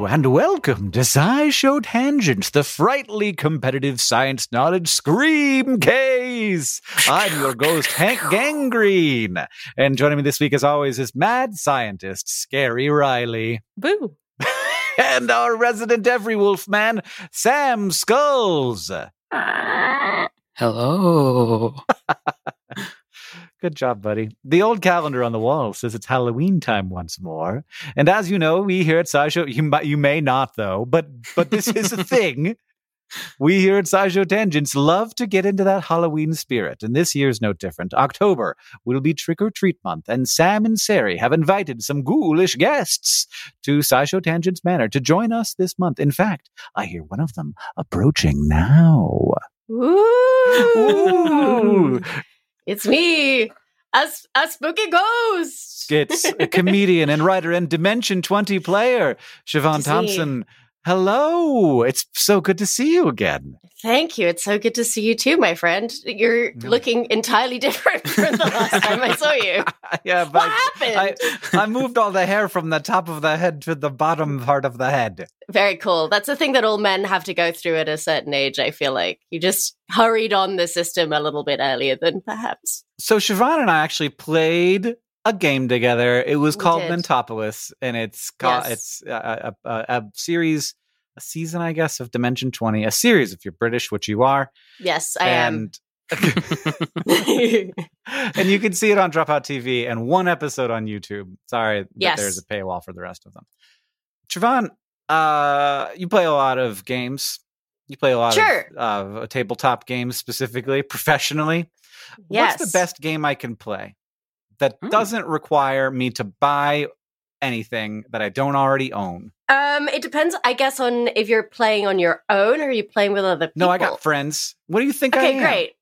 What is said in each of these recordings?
Hello and welcome to SciShow Tangents, the frightfully competitive science knowledge scream case. I'm your ghost, Hank Gangrene. And joining me this week, as always, is mad scientist, Scary Riley. Boo. And our resident every wolf man, Sam Skulls. Hello. Good job, buddy. The old calendar on the wall says it's Halloween time once more. And as you know, we here at SciShow, you, you may not though, but but this is a thing. We here at SciShow Tangents love to get into that Halloween spirit, and this year's no different. October will be Trick or Treat Month, and Sam and Ceri have invited some ghoulish guests to SciShow Tangents Manor to join us this month. In fact, I hear one of them approaching now. Ooh. It's me, a, a spooky ghost. It's a comedian and writer and Dimension 20 player, Siobhan. Thompson. Hello. It's so good to see you again. Thank you. It's so good to see you too, my friend. You're Really? looking entirely different from the last time I saw you. yeah, What but happened? I, I moved all the hair from the top of the head to the bottom part of the head. Very cool. That's the thing that all men have to go through at a certain age, I feel like. You just hurried on the system a little bit earlier than perhaps. So Siobhan and I actually played a game together. It was We called did. Mentopolis, and it's called Yes. it's a, a, a, a series, a season, I guess, of Dimension 20. A series, if you're British, which you are. Yes, I am. and and you can see it on Dropout TV and one episode on YouTube. Sorry Yes. there's a paywall for the rest of them. Siobhan, uh, you play a lot of games. You play a lot Sure. of uh, tabletop games specifically, professionally. yes. What's the best game I can play that Hmm. doesn't require me to buy anything that I don't already own? Um, it depends, I guess, on if you're playing on your own or are you playing with other people. No, I got friends. What do you think I Okay, am? great.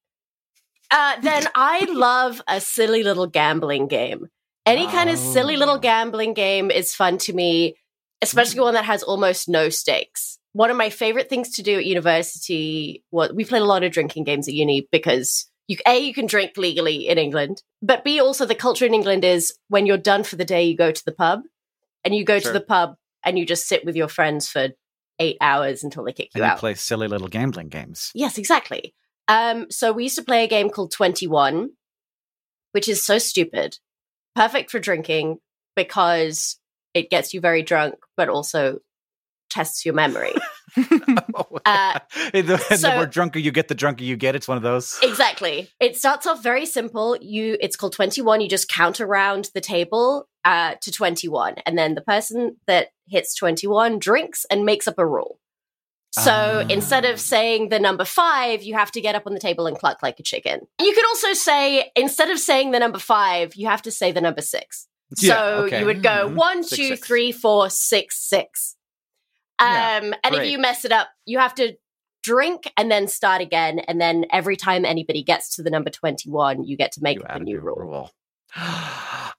Uh, then I love a silly little gambling game. Any kind of silly little Oh. gambling game is fun to me. especially one that has almost no stakes. One of my favorite things to do at university was we played a lot of drinking games at uni because you a you can drink legally in England, but b also the culture in England is when you're done for the day, you go to the pub, and you go Sure. to the pub and you just sit with your friends for eight hours until they kick you And you out. play silly little gambling games. Yes, exactly. Um, so we used to play a game called 21, which is so stupid. Perfect for drinking because it gets you very drunk, but also tests your memory. Uh, And the, and so- the more drunker you get, the drunker you get. It's one of those. exactly. It starts off very simple. You it's called 21. You just count around the table uh, to 21. And then the person that hits 21 drinks and makes up a rule. So Ah. instead of saying the number five, you have to get up on the table and cluck like a chicken. You could also say, instead of saying the number five, you have to say the number six. Yeah, so okay. you would go Mhm. one, Six, two, six. three, four, six, six. Um, Yeah, and if you mess it up, you have to drink and then start again. And then every time anybody gets to the number 21, you get to make You up a new rule.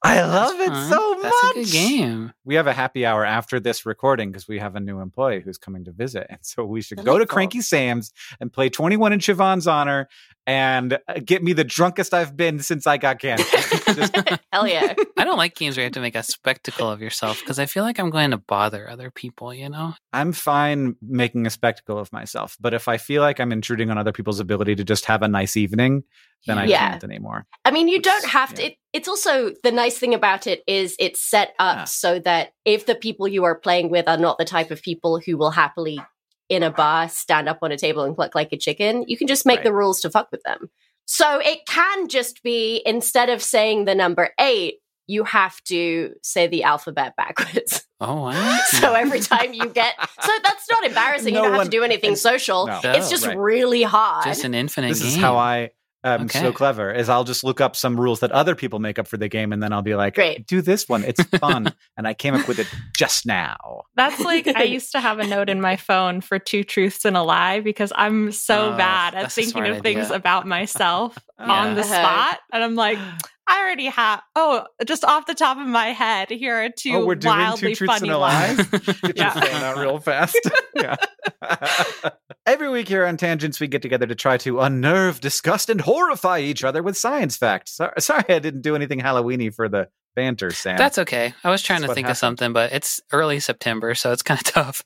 I love That's it fun. so much. That's a good game. We have a happy hour after this recording because we have a new employee who's coming to visit. And so we should go to Cranky Sam's and play 21 in Siobhan's honor and uh, get me the drunkest I've been since I got cancer. Just- Hell yeah. I don't like games where you have to make a spectacle of yourself because I feel like I'm going to bother other people, you know? I'm fine making a spectacle of myself. But if I feel like I'm intruding on other people's ability to just have a nice evening, then I Yeah. can't anymore. I mean, you don't It's- have to. It, it's also the nice thing about it is it's set up Yeah. so that if the people you are playing with are not the type of people who will happily in a bar stand up on a table and cluck like a chicken, you can just make Right. the rules to fuck with them. So it can just be instead of saying the number eight, you have to say the alphabet backwards. Oh, wow. so every time you get, so that's not embarrassing. No you don't have one- to do anything social. no. It's oh, just Right. really hard. Just an infinite This game. is how I am Okay. so clever is I'll just look up some rules that other people make up for the game and then I'll be like, Great. do this one. It's fun. and I came up with it just now. That's like I used to have a note in my phone for two truths and a lie because I'm so Oh, bad at thinking smart of things about myself Yeah. on the Uh-huh. spot. And I'm like, I already have oh, just off the top of my head, here are two oh, we're doing wildly two truths funny and a lie. lies. Get Yeah. your phone out real fast. yeah. Every week here on Tangents, we get together to try to unnerve, disgust, and horrify each other with science facts. Sorry, sorry I didn't do anything Halloweeny for the banter, Sam. That's okay. I was trying That's to think happened. of something, but it's early September, so it's kind of tough.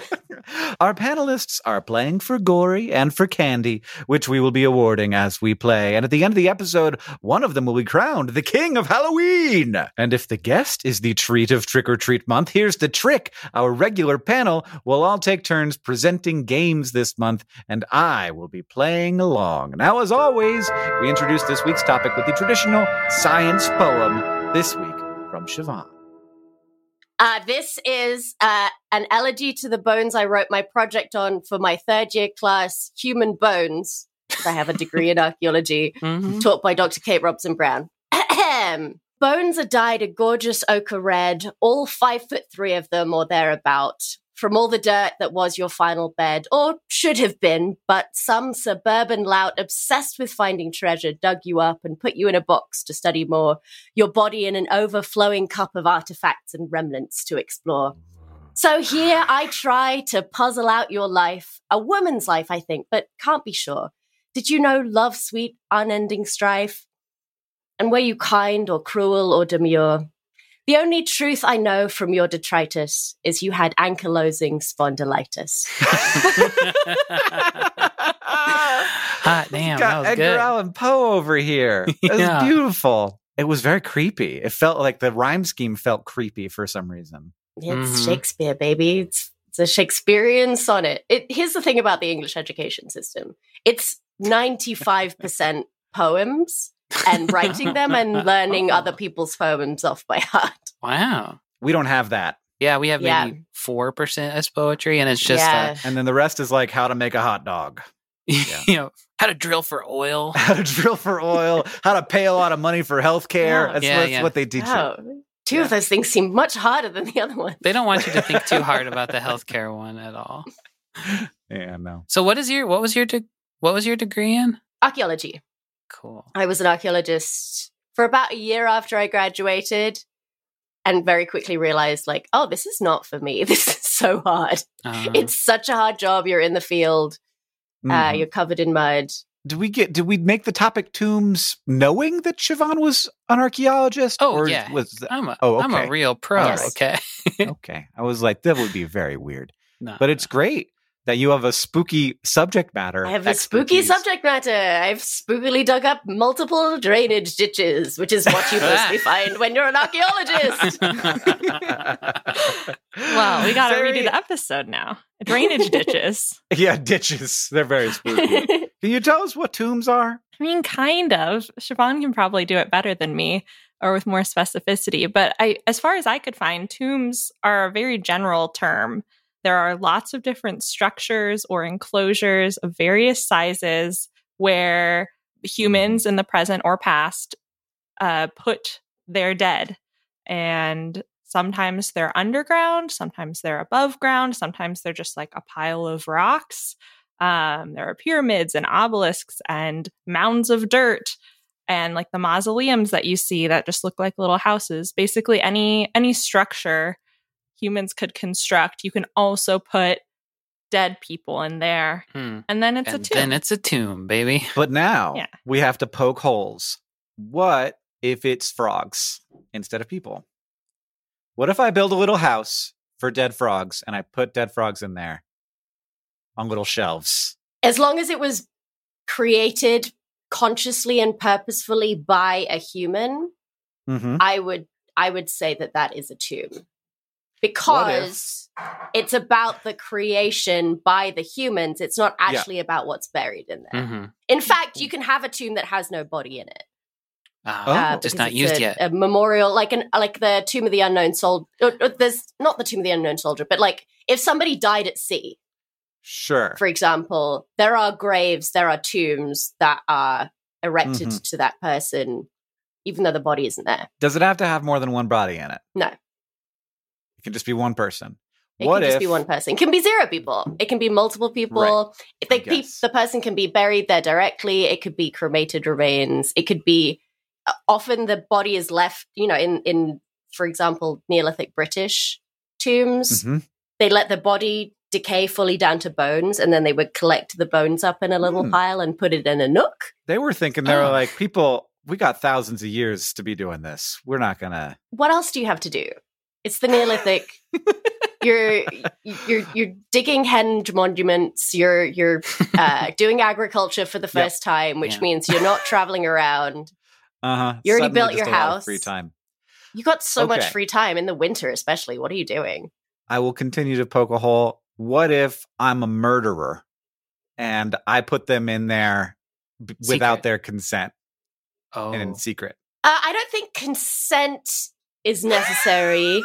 Our panelists are playing for Gory and for Candy, which we will be awarding as we play. And at the end of the episode, one of them will be crowned the King of Halloween. And if the guest is the treat of Trick or Treat Month, here's the trick. Our regular panel will all take turns presenting games this month, and I will be playing along. Now, as always, we introduce this week's topic with the traditional science poem, this week from Siobhan. Uh, this is uh, an elegy to the bones I wrote my project on for my third year class, Human Bones. I have a degree in archaeology Mhm. taught by Dr. Kate Robson Brown. Bones are dyed a gorgeous ochre red, all five foot three of them or thereabout, from all the dirt that was your final bed, or should have been, but some suburban lout obsessed with finding treasure dug you up and put you in a box to study more, your body in an overflowing cup of artifacts and remnants to explore. So here I try to puzzle out your life, a woman's life, I think, but can't be sure. Did you know love sweet, unending strife? And were you kind or cruel or demure? The only truth I know from your detritus is you had ankylosing spondylitis. Hot damn, that got was Edgar good. Allan Poe over here. It was beautiful. It was very creepy. It felt like the rhyme scheme felt creepy for some reason. It's Mhm. Shakespeare, baby. It's, it's a Shakespearean sonnet. It, here's the thing about the English education system it's 95% poems and writing them and learning Oh. other people's poems off by heart. Wow. We don't have that. Yeah, we have Yeah. maybe four percent as poetry, and it's just yeah. And then the rest is like how to make a hot dog, uh, you know how to drill for oil. how to drill for oil, how to pay a lot of money for healthcare. Yeah. That's, Yeah, that's yeah. what they teach you. Oh, two Yeah. of those things seem much harder than the other one. They don't want you to think too hard about the healthcare one at all. Yeah, no. So, what is your what was your de- what was your degree in? Archaeology. Cool. I was an archaeologist for about a year after I graduated. and very quickly realized, like, oh, this is not for me. This is so hard. Uh, It's such a hard job. You're in the field, uh, Mhm. you're covered in mud. did we get? Did we make the topic tombs knowing that Siobhan was an archaeologist? Oh, or yeah. Was that, I'm a, Oh, am a real pro. Yes. Okay. okay. I was like, that would be very weird. No, But it's great that you have a spooky subject matter. I have a spooky subject matter. I've spookily dug up multiple drainage ditches, which is what you mostly find when you're an archaeologist. Well, we got to Very- redo the episode now. Drainage ditches. Yeah, ditches. They're very spooky. Can you tell us what tombs are? I mean, kind of. Siobhan can probably do it better than me or with more specificity. But I, as far as I could find, tombs are a very general term. There are lots of different structures or enclosures of various sizes where humans in the present or past uh, put their dead. And sometimes they're underground, sometimes they're above ground, sometimes they're just like a pile of rocks. Um, there are pyramids and obelisks and mounds of dirt and like the mausoleums that you see that just look like little houses. Basically, any any structure humans could construct, you can also put dead people in there, Hmm. and then it's and a tomb. then it's a tomb, baby. But now Yeah. we have to poke holes. What if it's frogs instead of people? What if I build a little house for dead frogs and I put dead frogs in there on little shelves? as long as it was created consciously and purposefully by a human, Mm-hmm. I would I would say that that is a tomb because it's about the creation by the humans. It's not Yeah. actually about what's buried in there. hmm In fact, you can have a tomb that has no body in it. Ah, Oh. uh, just not used a, yet. A memorial, like an like the Tomb of the Unknown Soldier. There's not the Tomb of the Unknown Soldier, but like if somebody died at sea, Sure. for example, there are graves, there are tombs that are erected Mhm. to that person, even though the body isn't there. Does it have to have more than one body in it? No. It can just be one person. It what can if just be one person. It can be zero people. It can be multiple people. If they, pe- the person can be buried there directly. It could be cremated remains. It could be uh, often the body is left. You know, in in for example, Neolithic British tombs, Mhm. they let the body decay fully down to bones, and then they would collect the bones up in a little Hmm. pile and put it in a nook. They were thinking they were Oh. like, people, we got thousands of years to be doing this. We're not gonna. What else do you have to do? It's the Neolithic. you're you're you're digging henge monuments. You're you're uh, doing agriculture for the Yep. first time, which Yeah. means you're not traveling around. Uh huh. You already built your house. Free time. You got so much free time in the winter, especially. What are you doing? I will continue to poke a hole. What if I'm a murderer and I put them in there b- without their consent oh, and in secret? Uh, I don't think consent is necessary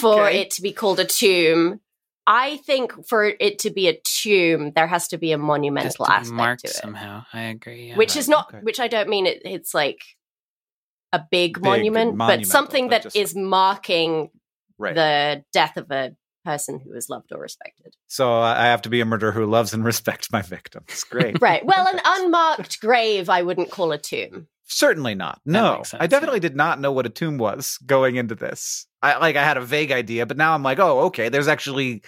for Okay. it to be called a tomb. I think for it to be a tomb, there has to be a monumental to aspect marked to it. somehow. I agree. Yeah. which is not Okay. which i don't mean it, it's like a big, Big, monument but something but that just is marking Right. the death of a person who is loved or respected so I I have to be a murderer who loves and respects my victims. Great. right well an unmarked grave i wouldn't call a tomb Certainly not. No, makes I definitely yeah. did not know what a tomb was going into this. I like I had a vague idea, but now I'm like, oh, okay. There's actually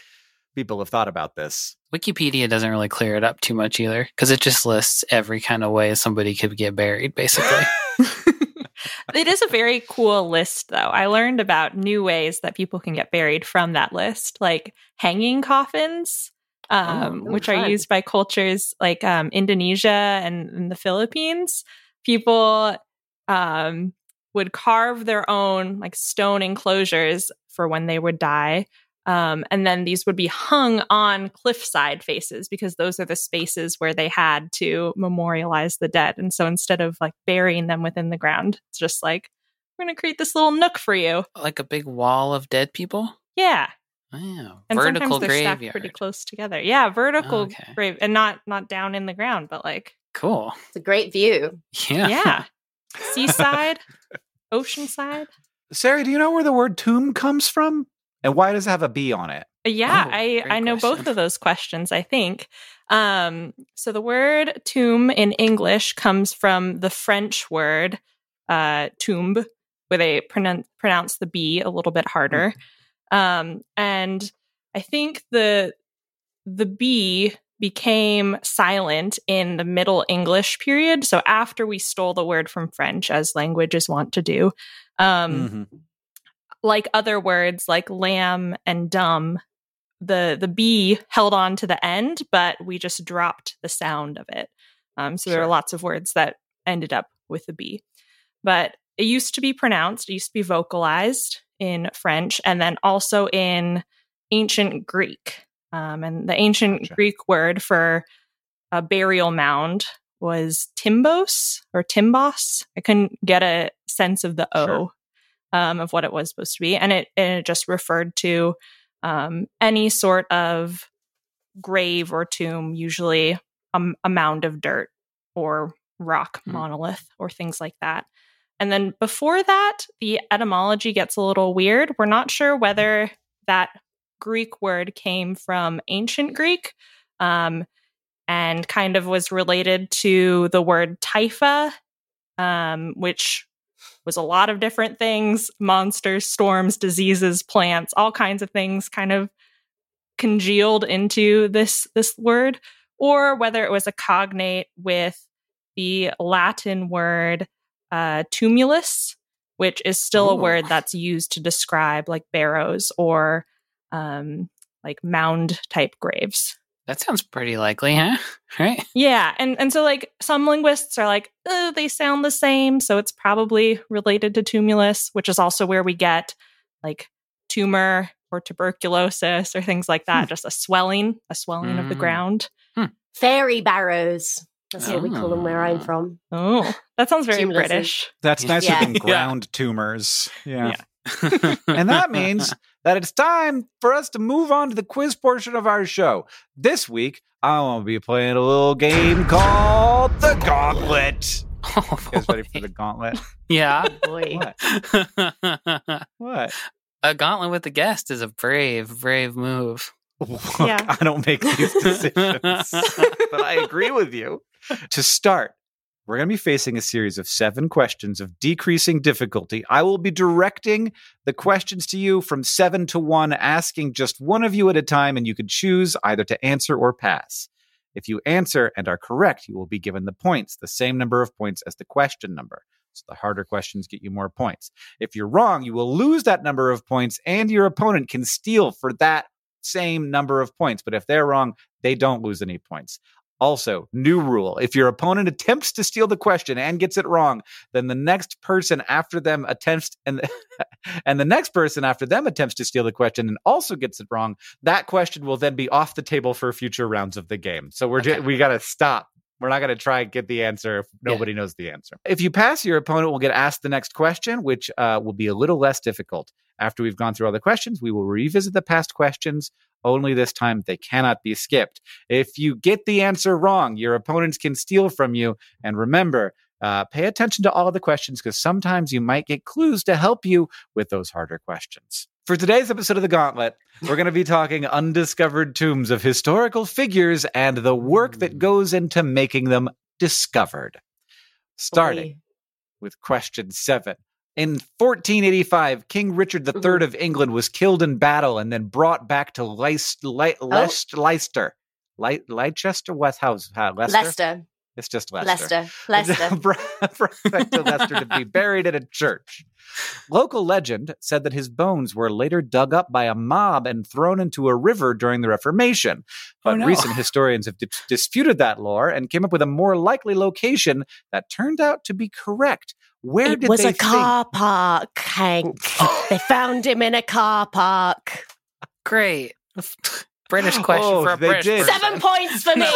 people have thought about this. Wikipedia doesn't really clear it up too much either because it just lists every kind of way somebody could get buried, basically. it is a very cool list, though. I learned about new ways that people can get buried from that list, like hanging coffins, um, Oh, which are used by cultures like um, Indonesia and, and the Philippines. People um, would carve their own like stone enclosures for when they would die. Um, and then these would be hung on cliffside faces because those are the spaces where they had to memorialize the dead. And so instead of like burying them within the ground, it's just like, we're going to create this little nook for you. like a big wall of dead people. Yeah. Wow. And Vertical sometimes they're stacked pretty close together. Yeah. Vertical Okay. grave and not, not down in the ground, but like, Cool. it's a great view Yeah. yeah. Seaside, oceanside. Ceri, do you know where the word tomb comes from? And why does it have a B on it? Yeah, Oh, I I know both of those questions, I think. Um so the word tomb in English comes from the French word uh tombe where they pronounce pronounce the B a little bit harder. Um, and I think the the B became silent in the Middle English period. So after we stole the word from French, as languages want to do, um, Mhm. like other words like lamb and dumb, the the B held on to the end, but we just dropped the sound of it. Um, so there are lots of words that ended up with the B. But it used to be pronounced, it used to be vocalized in French, and then also in ancient Greek. Um, and the ancient Gotcha. Greek word for a burial mound was timbos or timbos. I couldn't get a sense of the O Sure. um, of what it was supposed to be, and it, and it just referred to um, any sort of grave or tomb, usually a, a mound of dirt or rock Hmm. monolith or things like that. And then before that, the etymology gets a little weird. We're not sure whether that Greek word came from ancient Greek um, and kind of was related to the word typha, um, which was a lot of different things monsters, storms, diseases, plants, all kinds of things kind of congealed into this this word or whether it was a cognate with the Latin word uh, tumulus, which is still a word that's used to describe like barrows or um, like mound type graves. That sounds pretty likely, huh? Right? Yeah, and and so like some linguists are like, oh, they sound the same, so it's probably related to tumulus, which is also where we get like tumor or tuberculosis or things like that, just a swelling, a swelling of the Mm. ground. Fairy barrows. That's what we call them where I'm Ah. from. Oh, that sounds very Tumuluses. British. That's nicer Yeah. than Yeah. ground tumors. Yeah. Yeah. and that means that it's time for us to move on to the quiz portion of our show. This week, I want to be playing a little game called the Gauntlet. oh, You guys ready for the Gauntlet? Yeah. Oh, boy. What? What? a gauntlet with the guest is a brave, brave move. Look, Yeah. I don't make these decisions, but I agree with you. To start, we're going to be facing a series of seven questions of decreasing difficulty. I will be directing the questions to you from seven to one, asking just one of you at a time, and you can choose either to answer or pass. If you answer and are correct, you will be given the points, the same number of points as the question number. So the harder questions get you more points. If you're wrong, you will lose that number of points, and your opponent can steal for that same number of points. But if they're wrong, they don't lose any points. Also, new rule if your opponent attempts to steal the question and gets it wrong, then the next person after them attempts and and the next person after them attempts to steal the question and also gets it wrong, that question will then be off the table for future rounds of the game. So we're Okay. ju- we got to stop. We're not going to try and get the answer if Yeah. nobody knows the answer. If you pass, your opponent will get asked the next question, which uh, will be a little less difficult. After we've gone through all the questions, we will revisit the past questions. Only this time they cannot be skipped. If you get the answer wrong, your opponents can steal from you. And remember, uh, pay attention to all of the questions because sometimes you might get clues to help you with those harder questions. For today's episode of The Gauntlet, we're going to be talking undiscovered tombs of historical figures and the work that goes into making them discovered. Starting Boy. with question seven. In 1485, King Richard III Mhm. of England was killed in battle and then brought back to Leicester. Leicester. Leicester. Leicester? West House? Leicester? Leicester. It's just Leicester. Leicester. Leicester. brought back to be buried in a church. Local legend said that his bones were later dug up by a mob and thrown into a river during the Reformation. Oh, But no. recent historians have dis- disputed that lore and came up with a more likely location that turned out to be correct. Where did it did was they a car park, Hank. they found him in a car park. Great. British question Oh, for a they British did. Seven points for me.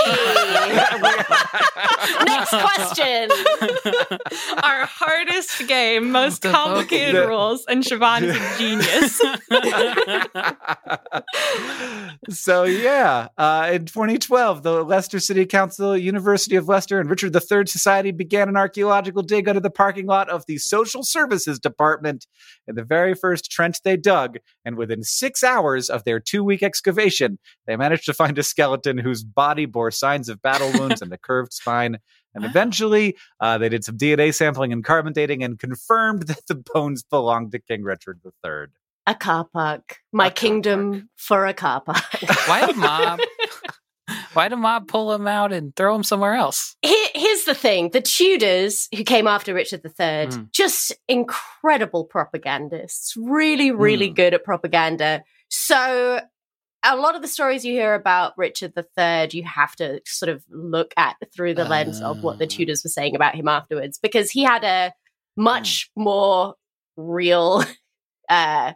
Next question. Our hardest game, most The complicated focus. rules, and Siobhan is a genius. so yeah, uh, in 2012, the Leicester City Council, University of Leicester, and Richard III Society began an archaeological dig under the parking lot of the Social Services Department. In the very first trench they dug, and within six hours of their two-week excavation, they managed to find a skeleton whose body bore signs of battle wounds and a curved spine. And Wow. eventually, uh, they did some DNA sampling and carbon dating and confirmed that the bones belonged to King Richard III. A car park. My A car kingdom for a car park. Why did mob? Why did mob pull him out and throw him somewhere else? Here, here's the thing the Tudors, who came after Richard III, Mm. just incredible propagandists, really, really Mm. good at propaganda. So, a lot of the stories you hear about Richard III, you have to sort of look at through the lens of what the Ah. Tudors were saying about him afterwards, because he had a much more real uh,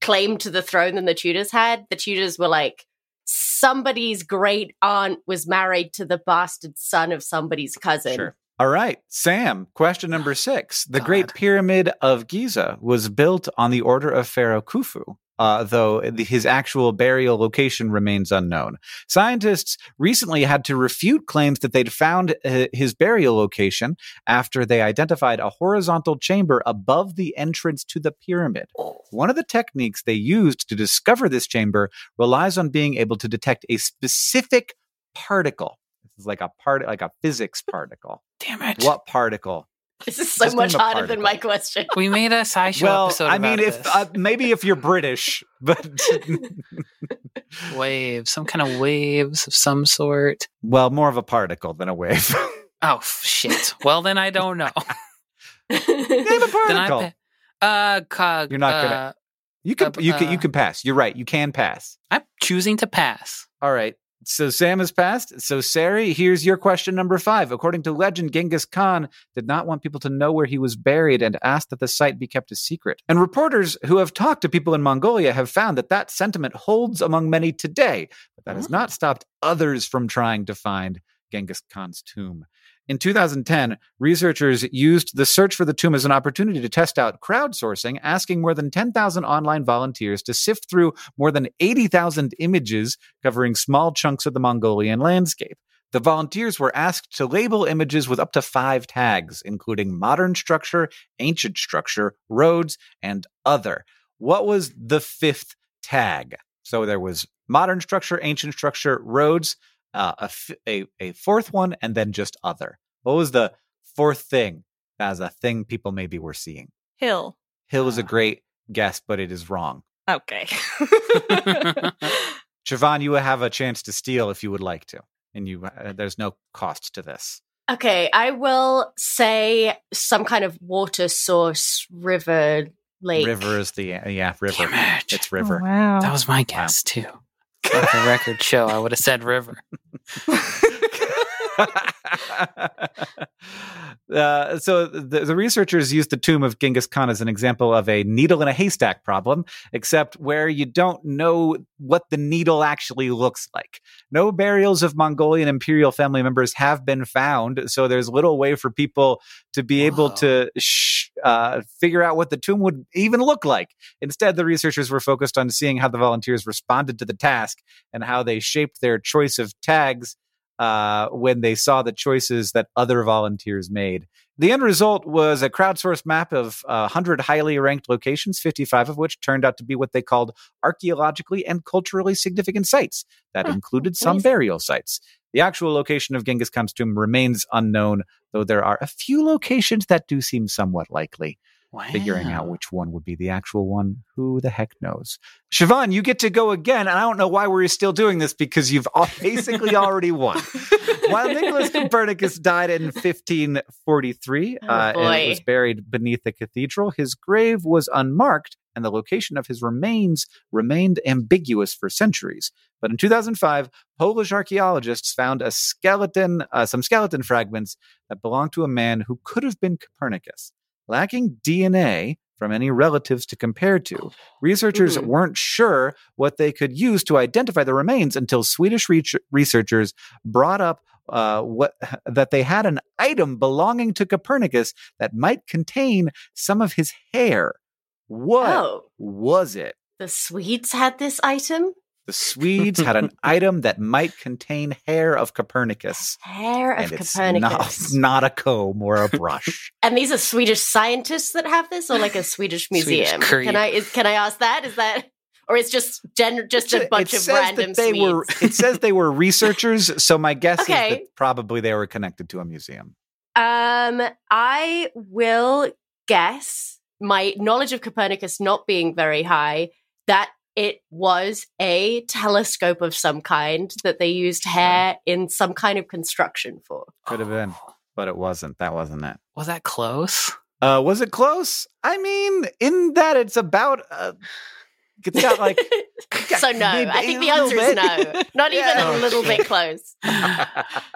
claim to the throne than the Tudors had. The Tudors were like, somebody's great aunt was married to the bastard son of somebody's cousin. Sure. All right, Sam, question number six. The Great Pyramid of Giza was built on the order of Pharaoh Khufu, uh, though his actual burial location remains unknown. Scientists recently had to refute claims that they'd found uh, his burial location after they identified a horizontal chamber above the entrance to the pyramid. One of the techniques they used to discover this chamber relies on being able to detect a specific particle. This is like a part, like a physics particle. Damn it! What particle? This is so Just much name a harder than my question. We made a SciShow well, episode. I mean, about if this. uh, maybe if you're British, but waves, some kind of waves of some sort. well, more of a particle than a wave. Oh shit! Well, then I don't know. Name a then I particle. uh, cog, You're not gonna- uh, you can, uh, you can, you uh, can pass. You're right. You can pass. I'm choosing to pass. All right. So Sam has passed. So Ceri, here's your question number five. According to legend, Genghis Khan did not want people to know where he was buried and asked that the site be kept a secret. And reporters who have talked to people in Mongolia have found that that sentiment holds among many today, but that has Hmm. not stopped others from trying to find Genghis Khan's tomb. In 2010, researchers used the search for the tomb as an opportunity to test out crowdsourcing, asking more than 10,000 online volunteers to sift through more than 80,000 images covering small chunks of the Mongolian landscape. The volunteers were asked to label images with up to five tags, including modern structure, ancient structure, roads, and other. What was the fifth tag? So there was modern structure, ancient structure, roads, uh, a, f- a, a fourth one, and then just other. What was the fourth thing as a thing people maybe were seeing? Hill. Hill is a Ah. great guess, but it is wrong. Okay. Siobhan, you have a chance to steal if you would like to, and you uh, there's no cost to this. okay, I will say some kind of water source, river, lake. River is the yeah river. Damn it. It's river. Oh, wow. That was my guess too. Let the record show. I would have said river. uh, so the, the researchers used the tomb of Genghis Khan as an example of a needle in a haystack problem, except where you don't know what the needle actually looks like. No burials of Mongolian imperial family members have been found, so there's little way for people to be able to sh- uh, figure out what the tomb would even look like. Instead, the researchers were focused on seeing how the volunteers responded to the task and how they shaped their choice of tags uh, when they saw the choices that other volunteers made. The end result was a crowdsourced map of uh, 100 highly ranked locations, 55 of which turned out to be what they called archaeologically and culturally significant sites that Huh, included some amazing. burial sites. The actual location of Genghis Khan's tomb remains unknown, though there are a few locations that do seem somewhat likely Wow. figuring out which one would be the actual one. Who the heck knows? Siobhan, you get to go again. And I don't know why we're still doing this because you've all basically already won. While Nicholas Copernicus died in 1543 Oh, uh, and was buried beneath the cathedral, his grave was unmarked and the location of his remains remained ambiguous for centuries. But in 2005, Polish archaeologists found a skeleton, uh, some skeleton fragments that belonged to a man who could have been Copernicus. Lacking DNA from any relatives to compare to, researchers Mhm. weren't sure what they could use to identify the remains until Swedish re- researchers brought up uh, what that they had an item belonging to Copernicus that might contain some of his hair. What Oh, was it? the Swedes had this item? The Swedes had an item that might contain hair of Copernicus. Hair of and it's Copernicus. not, not a comb or a brush. And these are Swedish scientists that have this, or like a Swedish Swedish museum? creep. can I is, can I ask that? Is that or it's just gen- just a It bunch of says that random they were. It says they were researchers, so my guess is that probably they were connected to a museum. Um, I will guess my knowledge of Copernicus not being very high that it was a telescope of some kind that they used hair in some kind of construction for. Could have been, but it wasn't. That wasn't it. Was that close? Uh, was it close? I mean, in that it's about. Uh, it's got like. so no, I think the answer is no. bit. Not even Yeah. a little bit close.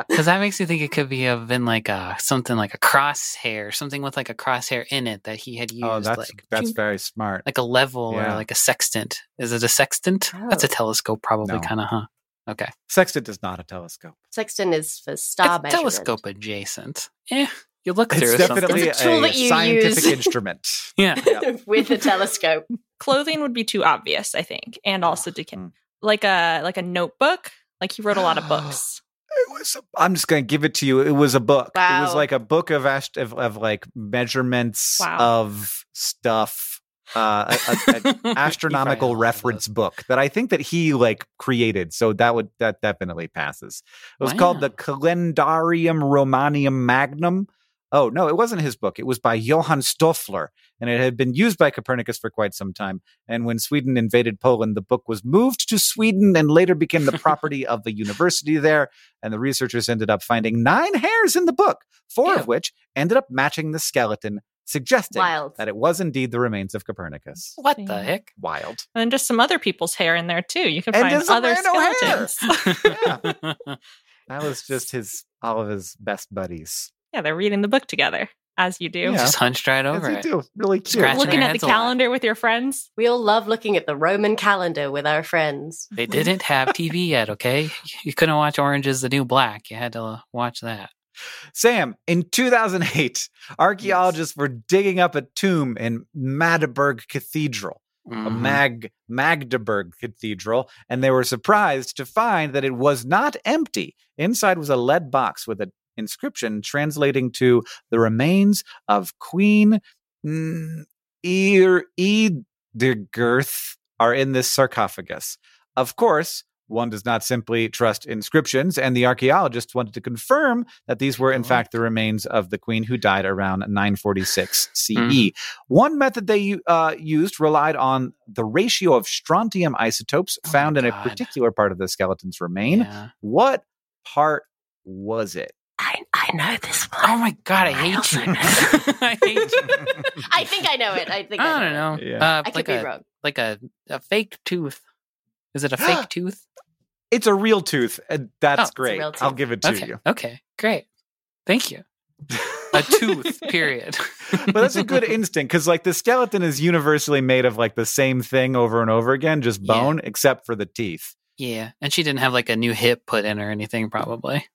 Because that makes me think it could be have been like a something like a crosshair, something with like a crosshair in it that he had oh, used. oh, that's like that's ching, very smart. like a level Yeah. or like a sextant. Is it a sextant? That's a Oh. telescope, probably No. kind of, huh? Okay, Sextant is not a telescope. Sextant is for star it's telescope adjacent. Yeah, you look through It's something. definitely It's a tool a, that you scientific use. instrument. Yeah, Yeah. with a telescope. Clothing would be too obvious, I think, and also decay. Mm. Like a like a notebook. Like he wrote a lot of books. It was. I'm just going to give it to you. It was a book. It was like a book of ast- of, of like measurements Wow. of stuff. Uh, a, a, a astronomical had a lot of reference book that I think that he like created. So that would that definitely passes. It was called the Calendarium Romanum Magnum. Oh no, it wasn't his book. It was by Johann Stoffler, and it had been used by Copernicus for quite some time. And when Sweden invaded Poland, the book was moved to Sweden and later became the property of the university there. And the researchers ended up finding nine hairs in the book, four Ew. of which ended up matching the skeleton, suggesting Wild. that it was indeed the remains of Copernicus. what the heck? Wild. And just some other people's hair in there too. You can And find other random hair. skeletons. That was just his all of his best buddies. Yeah, they're reading the book together, as you do. Yeah. Just hunched right Yes, over they it. do. Really cute. Scratching Looking at the heads a lot. calendar with your friends. We all love looking at the Roman calendar with our friends. They didn't have TV yet, okay? You couldn't watch Orange is the New Black. You had to uh, watch that. Sam, in 2008, archaeologists were digging up a tomb in Magdeburg Cathedral, a Mhm. Mag Magdeburg Cathedral, and they were surprised to find that it was not empty. Inside was a lead box with an inscription translating to the remains of Queen mm, Ir- are in this sarcophagus. Of course, one does not simply trust inscriptions, and the archaeologists wanted to confirm that these were, in Oh. fact, the remains of the queen who died around 946 CE. Mhm. One method they uh, used relied on the ratio of strontium isotopes Oh found in a particular part of the skeleton's remain. Yeah. What part was it? I, I know this one. Oh my god, I I hate also you. I hate you. I think I know it. I think I, I don't it. know. Yeah. Uh, I could like be a wrong. like a, a fake tooth. Is it a fake tooth? It's a real tooth. and That's Oh, great. real I'll give it to Okay. you. Okay. Great. Thank you. A tooth. Period. but that's a good instinct because like the skeleton is universally made of like the same thing over and over again, just Yeah. bone, except for the teeth. yeah, and she didn't have like a new hip put in or anything, probably.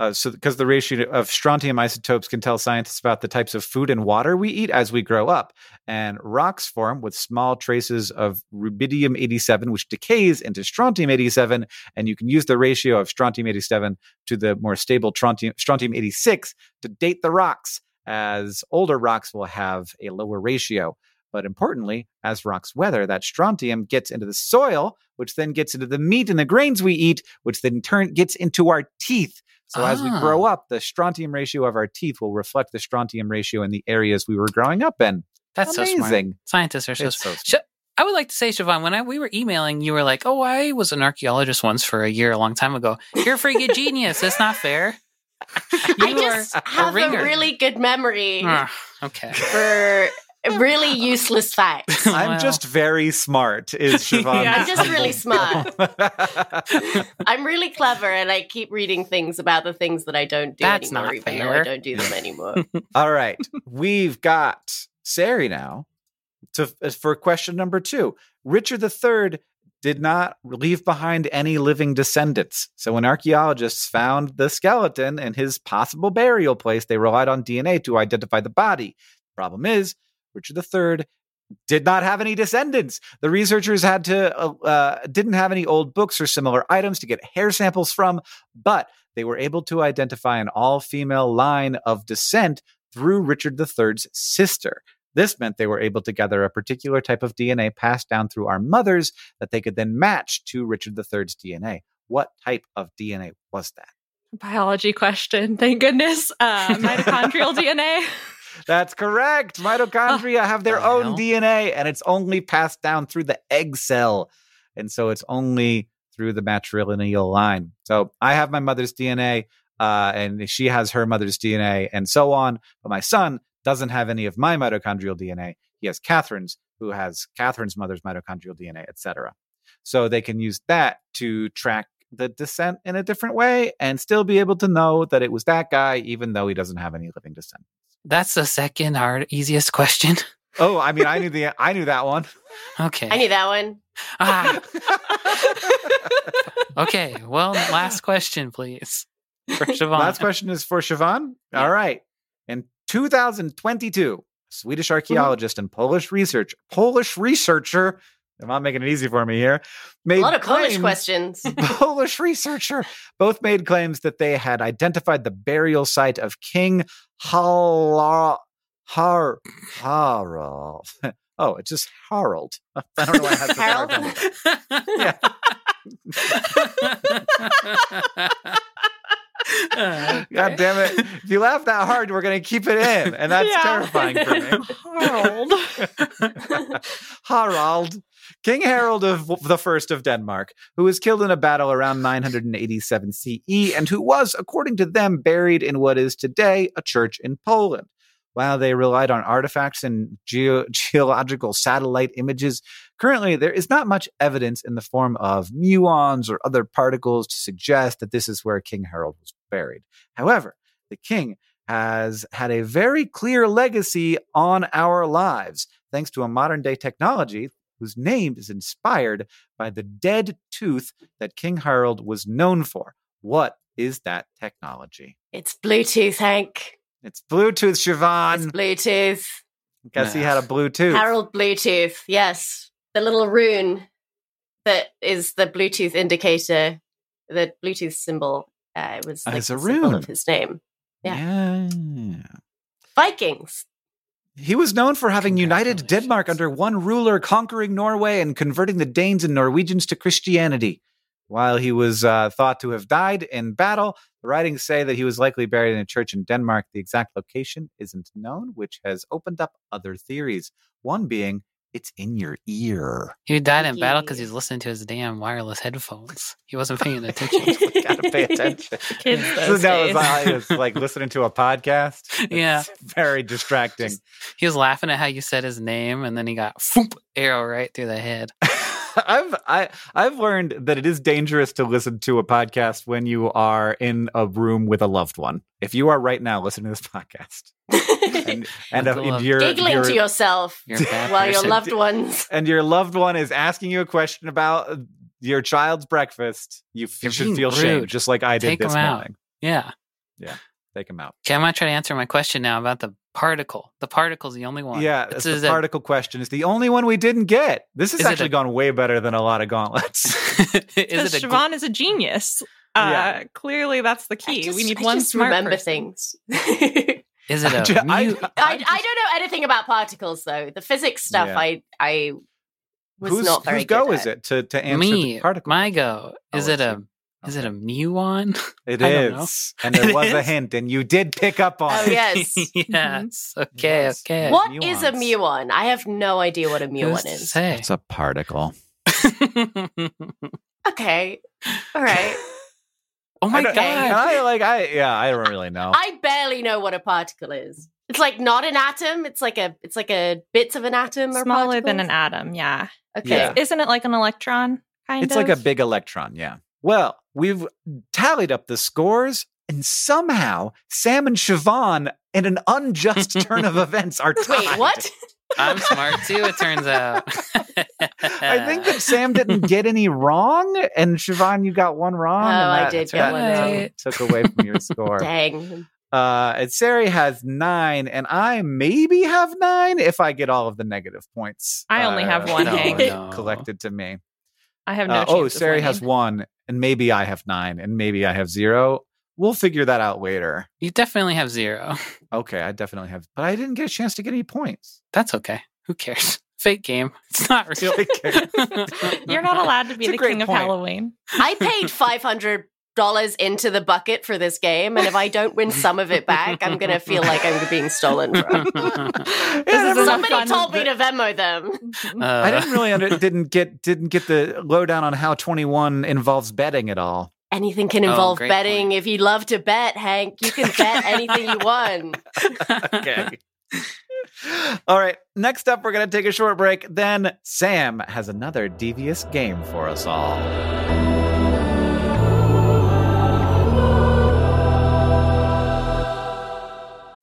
Uh, so, because the ratio of strontium isotopes can tell scientists about the types of food and water we eat as we grow up. And rocks form with small traces of rubidium 87, which decays into strontium 87. And you can use the ratio of strontium 87 to the more stable strontium, strontium 86 to date the rocks, as older rocks will have a lower ratio. But importantly, as rocks weather, that strontium gets into the soil, which then gets into the meat and the grains we eat, which then turn gets into our teeth. So as we Ah. grow up, the strontium ratio of our teeth will reflect the strontium ratio in the areas we were growing up in. That's so smart. Amazing. Scientists are so It's smart. so Sh- I would like to say, Siobhan, when I, we were emailing, you were like, "Oh, I was an archaeologist once for a year, a long time ago." You're a freaking genius. That's not fair. I just are have a ringer. really good memory Ah, okay. for really useless facts. I'm Well. just very smart, is Siobhan. Yeah. I'm just really smart. I'm really clever and I keep reading things about the things that I don't do That's anymore, not even though. I don't do them anymore. All right. We've got Ceri now to uh, for question number two. Richard III did not leave behind any living descendants. So when archaeologists found the skeleton and his possible burial place, they relied on DNA to identify the body. Problem is, Richard III did not have any descendants. The researchers had to uh, uh, didn't have any old books or similar items to get hair samples from, but they were able to identify an all-female line of descent through Richard III's sister. This meant they were able to gather a particular type of DNA passed down through our mothers that they could then match to Richard III's DNA. What type of DNA was that? Biology question. Thank goodness. Uh, mitochondrial DNA. That's correct. Mitochondria have their the own hell? DNA and it's only passed down through the egg cell. And so it's only through the matrilineal line. So I have my mother's DNA uh, and she has her mother's DNA and so on. But my son doesn't have any of my mitochondrial DNA. He has Katherine's, who has Katherine's mother's mitochondrial DNA, etc. So they can use that to track the descent in a different way and still be able to know that it was that guy, even though he doesn't have any living descent. That's the second hard easiest question. Oh, I mean, I knew the I knew that one. Okay. I knew that one. Ah, okay. Well, last question, please. For Siobhan. Last question is for Siobhan. All right. In 2022, Swedish archaeologist and Polish research Polish researcher. I'm not making it easy for me here. Made A lot of Polish questions. Polish researcher both made claims that they had identified the burial site of King Har Har Harald. Oh, it's just Harald. I don't know why I had such a hard Harold? time. Uh, God damn it. If you laugh that hard, we're going to keep it in. And that's Yeah. terrifying for me. Harold. Harald, King Harold of the First of Denmark, who was killed in a battle around 987 CE and who was, according to them, buried in what is today a church in Poland. While they relied on artifacts and geo- geological satellite images, currently there is not much evidence in the form of muons or other particles to suggest that this is where King Harold was buried. However, the king has had a very clear legacy on our lives thanks to a modern day technology whose name is inspired by the dead tooth that King Harold was known for. What is that technology? It's Bluetooth, Hank. It's Bluetooth, It's Siobhan. Bluetooth. Guess he had a Bluetooth. Harold Bluetooth. Yes. The little rune that is the Bluetooth indicator, the Bluetooth symbol. Uh, it was like As a the symbol rune. of his name. Yeah. yeah. Vikings. He was known for having united Denmark under one ruler, conquering Norway and converting the Danes and Norwegians to Christianity. While he was uh, thought to have died in battle, the writings say that he was likely buried in a church in Denmark. The exact location isn't known, which has opened up other theories. One being, it's in your ear. He died in battle because Yeah. he was listening to his damn wireless headphones. He wasn't paying attention. Gotta pay attention. Kids So that was days. like, it's like listening to a podcast. Yeah. Very distracting. Just- he was laughing at how you said his name, and then he got foop, arrow right through the head. I've I I've learned that it is dangerous to listen to a podcast when you are in a room with a loved one. If you are right now listening to this podcast and and, With uh, the love- your Giggling your, to yourself You're while your loved ones. and your loved one is asking you a question about your child's breakfast, you You're should being feel shame, just like I did Take this 'em out. morning. Yeah. Take him out. Okay, I'm gonna try to answer my question now about the particle. The particle's the only one. Yeah, It's- it's is the it- particle question. It's the only one we didn't get. This has Is actually a- gone way better than a lot of gauntlets. is Because it a gl- Siobhan is a genius. Uh, Yeah. Clearly, that's the key. just, we need I one just smart remember person. things. Is it I a ju- I- mu- I, just- don't know anything about particles though. The physics stuff Yeah. I I was whose, not very whose go good is it to to answer me? the particle? My go. Is Oh, it a you. Is it a muon? It I don't know. and there It was a hint, and you did pick up on Oh, it. yes. yes. Okay. Yes. Okay. What is a Muons. muon? I have no idea what a Who's muon is. say? It's a particle. Okay. All right. oh my I god. I like I yeah I don't really know. I barely know what a particle is. It's like not an atom. It's like a it's like a bits of an atom or Smaller than an atom, yeah. Okay. Yeah. Isn't it like an electron? Kind of? it's of. like a big electron. Yeah. Well, we've tallied up the scores, and somehow Sam and Siobhan, in an unjust turn of events, are tied. Wait, what? I'm smart too. It turns out. I think that Sam didn't get any wrong, and Siobhan, you got one wrong. Oh, and I did get that one wrong. Took away from your score. Dang. Uh, and Ceri has nine, and I maybe have nine if I get all of the negative points. I only have one, No, no. collected to me. I have no Uh, oh, Ceri has one, and maybe I have nine, and maybe I have zero. We'll figure that out later. You definitely have zero. Okay, I definitely have, but I didn't get a chance to get any points. That's okay. Who cares? Fake game. It's not real. You're not allowed to be It's the great king of. Halloween. I paid five hundred dollars into the bucket for this game, and if I don't win some of it back, I'm gonna feel like I'm being stolen from. Yeah, Somebody told me that- to Venmo them. I Uh, didn't really under, didn't get didn't get the lowdown on how 21 involves betting at all. Anything can Oh, involve great betting. point. If you love to bet, Hank, you can bet anything you want. okay. All right. Next up, we're going to take a short break. Then Sam has another devious game for us all.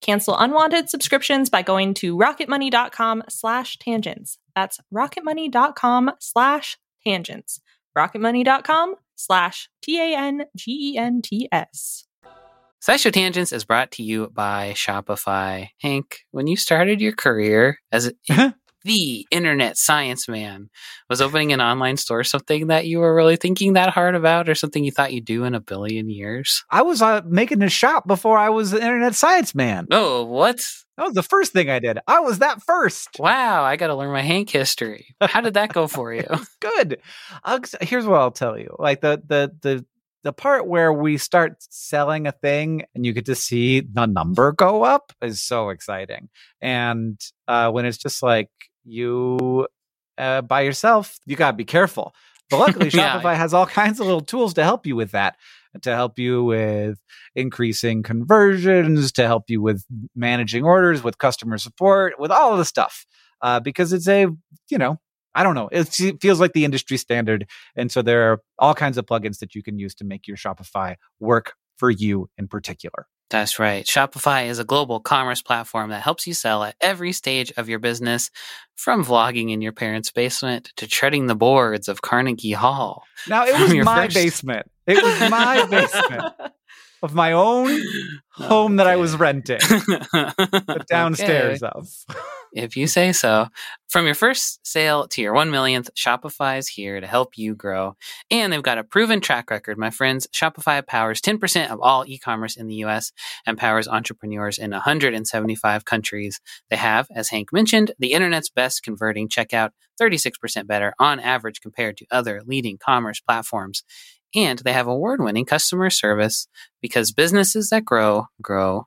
Cancel unwanted subscriptions by going to rocketmoney.com slash tangents. That's rocketmoney.com slash tangents. rocketmoney.com slash T-A-N-G-E-N-T-S. SciShow Tangents is brought to you by Shopify. Hank, when you started your career as the internet science man, was opening an online store something that you were really thinking that hard about or something you thought you'd do in a billion years? I was uh, making a shop before I was the internet science man. Oh, what? That was the first thing I did. I was that first. Wow, I got to learn my Hank history. How did that go for you? Good. I'll, here's what I'll tell you. Like the the the the part where we start selling a thing and you get to see the number go up is so exciting. And uh, when it's just like you uh, by yourself, you gotta be careful. But luckily, Yeah. Shopify has all kinds of little tools to help you with that. To help you with increasing conversions, to help you with managing orders, with customer support, with all of the stuff. Uh, because it's a, you know, I don't know. It feels like the industry standard. And so there are all kinds of plugins that you can use to make your Shopify work for you in particular. That's right. Shopify is a global commerce platform that helps you sell at every stage of your business, from vlogging in your parents' basement to treading the boards of Carnegie Hall. Now, it was my first- basement. It was my basement of my own home that I was renting, the downstairs of. If you say so. From your first sale to your one millionth, Shopify is here to help you grow. And they've got a proven track record, my friends. Shopify powers 10% of all e commerce in the US and powers entrepreneurs in 175 countries. They have, as Hank mentioned, the internet's best converting checkout, 36% better on average compared to other leading commerce platforms. And they have award winning customer service because businesses that grow, grow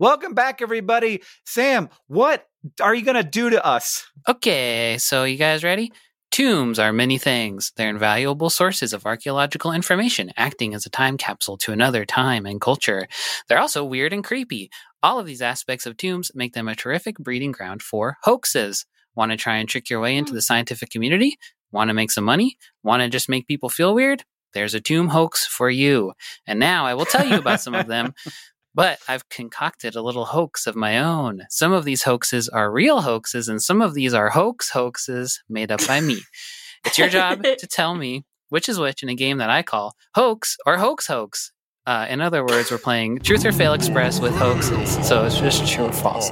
Welcome back, everybody. Sam, what are you going to do to us? Okay, so you guys ready? Tombs are many things. They're invaluable sources of archaeological information, acting as a time capsule to another time and culture. They're also weird and creepy. All of these aspects of tombs make them a terrific breeding ground for hoaxes. Want to try and trick your way into the scientific community? Want to make some money? Want to just make people feel weird? There's a tomb hoax for you. And now I will tell you about some of them. But I've concocted a little hoax of my own. Some of these hoaxes are real hoaxes, and some of these are hoax hoaxes made up by me. It's your job to tell me which is which in a game that I call Hoax or Hoax Hoax. Uh, in other words, we're playing Truth or Fail Express with hoaxes, so it's just true or false.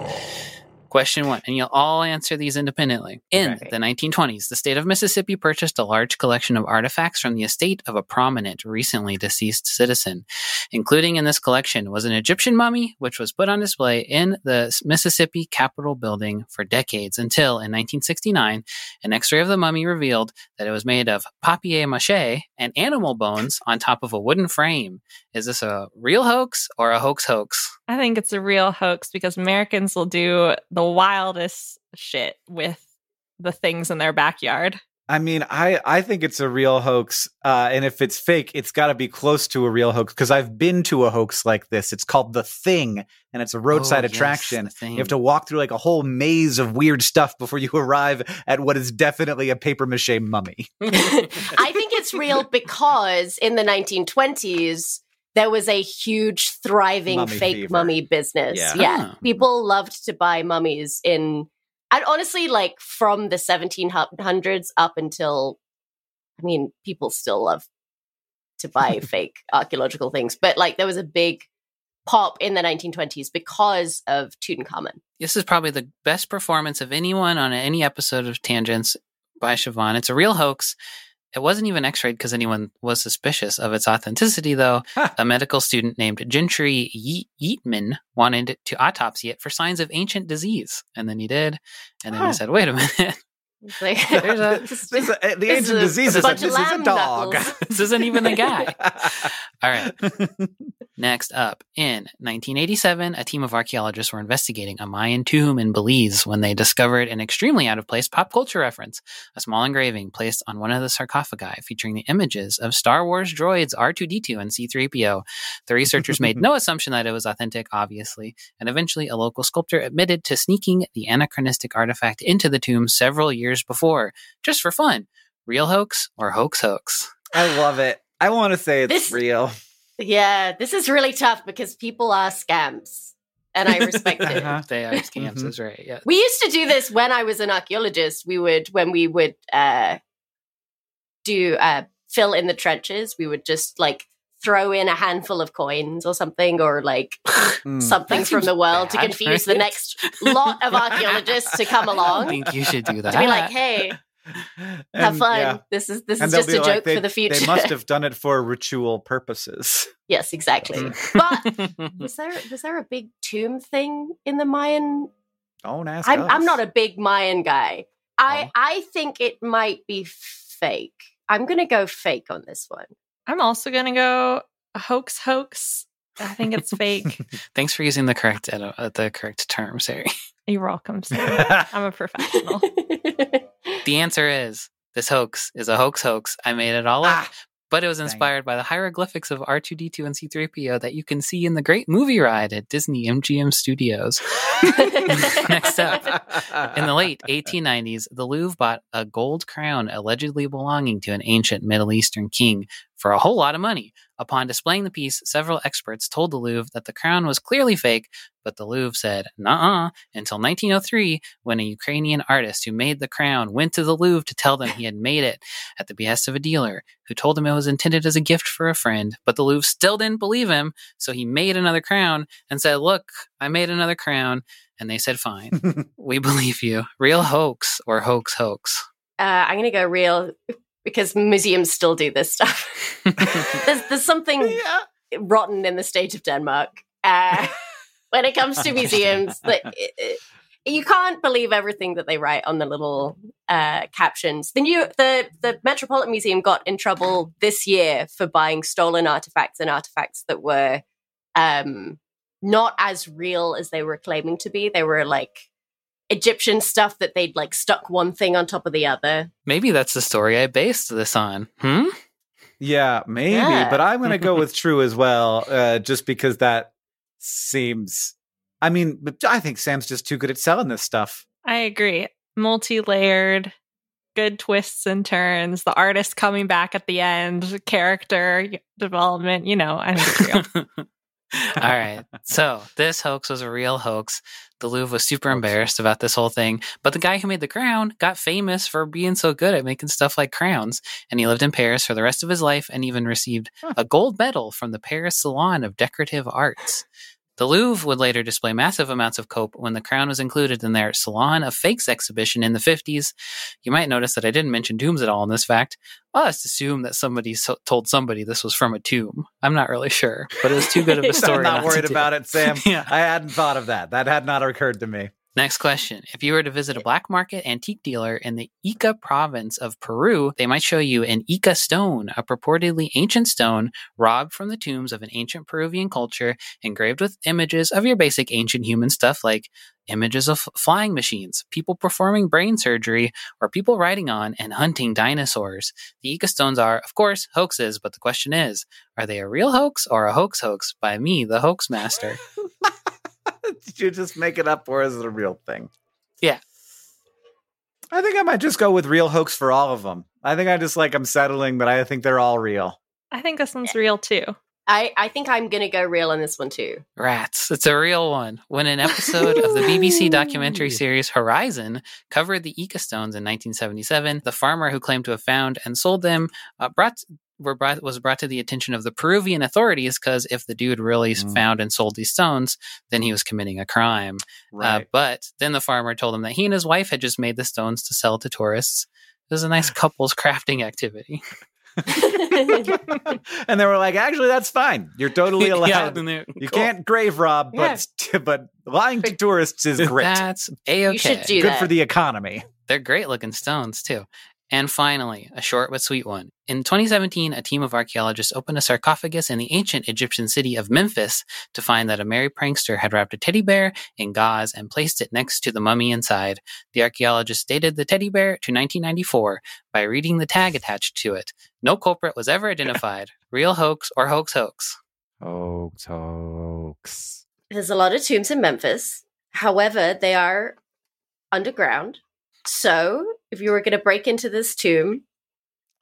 Question one, and you'll all answer these independently. In Okay. the 1920s, the state of Mississippi purchased a large collection of artifacts from the estate of a prominent, recently deceased citizen. Including in this collection was an Egyptian mummy, which was put on display in the Mississippi Capitol building for decades until in 1969, an x ray of the mummy revealed that it was made of papier mache and animal bones on top of a wooden frame. Is this a real hoax or a hoax hoax? I think it's a real hoax because Americans will do the wildest shit with the things in their backyard. I mean, I I think it's a real hoax, uh, and if it's fake, it's got to be close to a real hoax because I've been to a hoax like this. It's called the Thing, and it's a roadside Oh, yes, attraction. The You have to walk through like a whole maze of weird stuff before you arrive at what is definitely a paper mache mummy. I think it's real because in the 1920s, there was a huge, thriving Mummy fake fever. mummy business. Yeah. Yeah. Ah. People loved to buy mummies in, and honestly, like from the 1700s up until, I mean, people still love to buy fake archaeological things, but like there was a big pop in the 1920s because of Tutankhamun. This is probably the best performance of anyone on any episode of Tangents by Siobhan. It's a real hoax. It wasn't even x rayed because anyone was suspicious of its authenticity, though. Ha. A medical student named Gentry Ye- Yeatman wanted to autopsy it for signs of ancient disease. And then he did. And then Huh. he said, wait a minute, It's like, There's a- this- This is a- the ancient a disease is bunch this is a dog. this isn't even a guy. All right. Next up, in 1987, a team of archaeologists were investigating a Mayan tomb in Belize when they discovered an extremely out of place pop culture reference a small engraving placed on one of the sarcophagi featuring the images of Star Wars droids R2D2 and C3PO. The researchers made no assumption that it was authentic, obviously, and eventually a local sculptor admitted to sneaking the anachronistic artifact into the tomb several years before, just for fun. Real hoax or hoax hoax? I love it. I want to say it's This- real. Yeah, this is really tough because people are scams, and I respect it. Uh-huh. They are scams, Mhm. that's right. Yeah. We used to do this when I was an archaeologist. We would, when we would uh, do uh, fill in the trenches, we would just like throw in a handful of coins or something, or like Mm. something from the seems world to bad, confuse the next lot of archaeologists to come along. I think you should do that. To be like, hey, have And, fun. yeah. This is this And is just a like, joke they- for the future. They must have done it for ritual purposes. yes, exactly. Mm. But was there was there a big tomb thing in the Mayan Don't ask I'm, us. I'm not a big Mayan guy. I Oh. I think it might be fake. I'm gonna go fake on this one. I'm also going to go hoax hoax. I think it's fake. Thanks for using the correct uh, uh, the correct term, Ceri. You're welcome, Sarah. I'm a professional. The answer is this hoax is a hoax hoax. I made it all up, Ah, but it was it. inspired by the hieroglyphics of R2D2 and C3PO that you can see in the great movie ride at Disney MGM Studios. Next up. In the late 1890s, the Louvre bought a gold crown allegedly belonging to an ancient Middle Eastern king for a whole lot of money. Upon displaying the piece, several experts told the Louvre that the crown was clearly fake, but the Louvre said, nah, until 1903, when a Ukrainian artist who made the crown went to the Louvre to tell them he had made it at the behest of a dealer who told him it was intended as a gift for a friend. But the Louvre still didn't believe him, so he made another crown and said, Look, I made another crown. And they said, Fine, we believe you. Real hoax or hoax hoax? uh, I'm gonna go real because museums still do this stuff. there's there's something yeah. rotten in the state of Denmark uh, when it comes to museums. That it- it- you can't believe everything that they write on the little uh, captions. The new the the Metropolitan Museum got in trouble this year for buying stolen artifacts and artifacts that were um, not as real as they were claiming to be. They were like Egyptian stuff that they'd like stuck one thing on top of the other. Maybe that's the story I based this on. Hmm? Yeah, maybe, Yeah. but I'm going to go with true as well, uh, just because that seems. I mean, but I think Sam's just too good at selling this stuff. I agree. Multi layered, good twists and turns. The artist coming back at the end, character development. You know, I think. All right. So this hoax was a real hoax. The Louvre was super embarrassed about this whole thing, but the guy who made the crown got famous for being so good at making stuff like crowns, and he lived in Paris for the rest of his life and even received a gold medal from the Paris Salon of Decorative Arts. The Louvre would later display massive amounts of cope when the crown was included in their Salon of Fakes exhibition in the 50s. You might notice that I didn't mention tombs at all in this fact. I'll just assume that somebody so- told somebody this was from a tomb. I'm not really sure, but it was too good of a story. I'm not to worried do. about it, Sam. Yeah. I hadn't thought of that. That had not occurred to me. Next question. If you were to visit a black market antique dealer in the Ica province of Peru, they might show you an Ica stone, a purportedly ancient stone robbed from the tombs of an ancient Peruvian culture, engraved with images of your basic ancient human stuff like images of flying machines, people performing brain surgery, or people riding on and hunting dinosaurs. The Ica stones are, of course, hoaxes, but the question is, are they a real hoax or a hoax hoax by me, the hoax master? Did you just make it up or is it a real thing? Yeah. I think I might just go with real hoax for all of them. I think I just like I'm settling that I think they're all real. I think this one's real too. I, I think I'm going to go real on this one too. Rats. It's a real one. When an episode of the BBC documentary series Horizon covered the Ica stones in 1977, the farmer who claimed to have found and sold them uh, brought were brought was brought to the attention of the Peruvian authorities because if the dude really Mm. found and sold these stones, then he was committing a crime. Uh, but then the farmer told him that he and his wife had just made the stones to sell to tourists. It was a nice couples crafting activity. and they were like, actually, that's fine. You're totally allowed. Yeah, then you cool. can't grave rob, but st- but lying to tourists is great. That's a okay. You should do Good that. for the economy. They're great looking stones, too. And finally, a short but sweet one. In 2017, a team of archaeologists opened a sarcophagus in the ancient Egyptian city of Memphis to find that a merry prankster had wrapped a teddy bear in gauze and placed it next to the mummy inside. The archaeologists dated the teddy bear to 1994 by reading the tag attached to it. No culprit was ever identified. Real hoax or hoax hoax. Hoax, hoax. There's a lot of tombs in Memphis. However, they are underground. So, if you were going to break into this tomb,